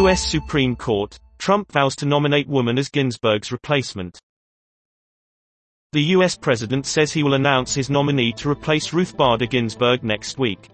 U.S. Supreme Court, Trump vows to nominate woman as Ginsburg's replacement. The U.S. president says he will announce his nominee to replace Ruth Bader Ginsburg next week.